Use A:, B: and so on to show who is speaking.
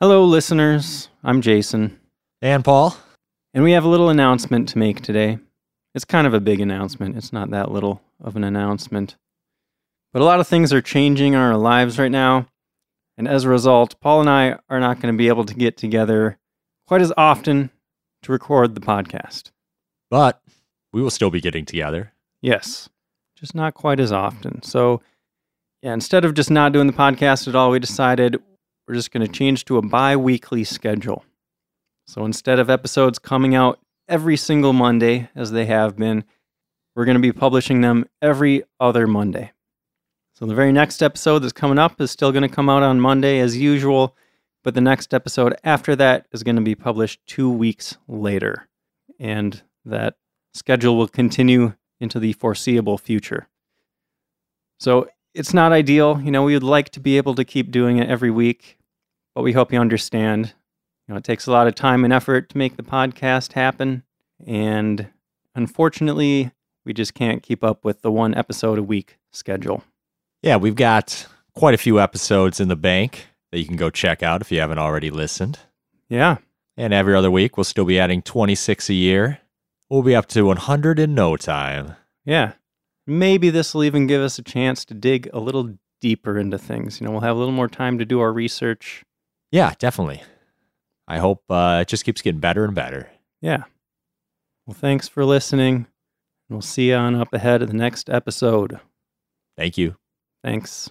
A: Hello, listeners. I'm Jason,
B: And Paul?
A: and we have a little announcement to make today. It's kind of a big announcement. It's not that little of an announcement. But a lot of things are changing in our lives right now. And as a result, Paul and I are not going to be able to get together quite as often to record the podcast.
B: But we will still be getting together.
A: Yes, just not quite as often. So, yeah, instead of just not doing the podcast at all, we decided we're just going to change to a bi weekly schedule. So instead of episodes coming out every single Monday, as they have been, we're going to be publishing them every other Monday. So the very next episode that's coming up is still going to come out on Monday as usual, but the next episode after that is going to be published two weeks later. And that schedule will continue into the foreseeable future. So it's not ideal. You know, we would like to be able to keep doing it every week, but we hope you understand. You know, it takes a lot of time and effort to make the podcast happen. And unfortunately, we just can't keep up with the one episode a week schedule.
B: Yeah, we've got quite a few episodes in the bank that you can go check out if you haven't already listened.
A: Yeah.
B: And every other week, we'll still be adding 26 a year. We'll be up to 100 in no time.
A: Yeah. Maybe this will even give us a chance to dig a little deeper into things. You know, we'll have a little more time to do our research.
B: Yeah, definitely. I hope uh, it just keeps getting better and better.
A: Yeah. Well, thanks for listening. We'll see you on up ahead of the next episode.
B: Thank you.
A: Thanks.